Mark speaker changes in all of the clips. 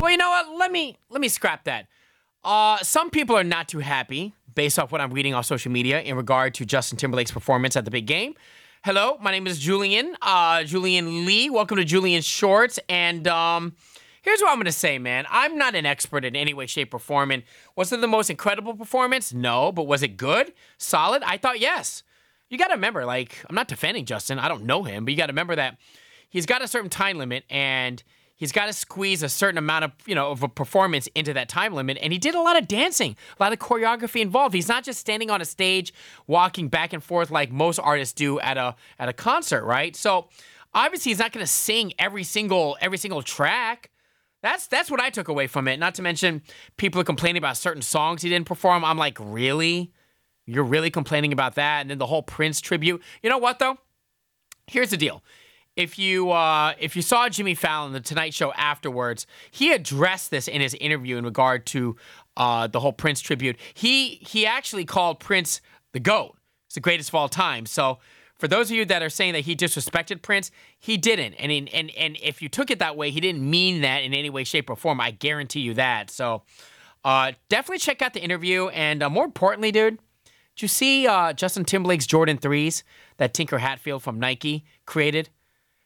Speaker 1: Well, you know what? Let me let me scrap that. Uh, some people are not too happy based off what I'm reading on social media in regard to Justin Timberlake's performance at the big game. Hello, my name is Julian. Uh, Julian Lee. Welcome to Julian Shorts. And um, here's what I'm gonna say, man. I'm not an expert in any way, shape, or form. And was it the most incredible performance? No, but was it good? Solid? I thought yes. You got to remember, like, I'm not defending Justin. I don't know him, but you got to remember that he's got a certain time limit and he's got to squeeze a certain amount of, you know, of a performance into that time limit. And he did a lot of dancing, a lot of choreography involved. He's not just standing on a stage, walking back and forth like most artists do at a at a concert, right? So obviously he's not going to sing every single every single track. That's that's what I took away from it. Not to mention people are complaining about certain songs he didn't perform. I'm like, really? You're really complaining about that? And then the whole Prince tribute. You know what though? Here's the deal. If you uh, if you saw Jimmy Fallon the Tonight Show afterwards, he addressed this in his interview in regard to uh, the whole Prince tribute. He he actually called Prince the goat. It's the greatest of all time. So for those of you that are saying that he disrespected Prince, he didn't. And in, and and if you took it that way, he didn't mean that in any way, shape, or form. I guarantee you that. So uh, definitely check out the interview. And uh, more importantly, dude, did you see uh, Justin Timberlake's Jordan 3s that Tinker Hatfield from Nike created?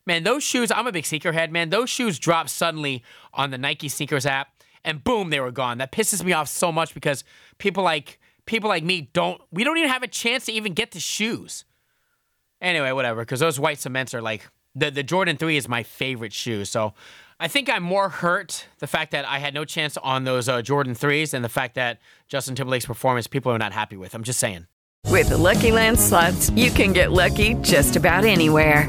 Speaker 1: Man, those shoes, I'm a big sneakerhead, man. Those shoes dropped suddenly on the Nike sneakers app and boom, they were gone. That pisses me off so much because people like people like me don't we don't even have a chance to even get the shoes. Anyway, whatever, because those white cements are like the, the Jordan 3 is my favorite shoe. So I think I'm more hurt the fact that I had no chance on those uh, Jordan 3s than the fact that Justin Timberlake's performance people are not happy with. I'm just saying.
Speaker 2: With the Lucky Land slots, you can get lucky just about anywhere.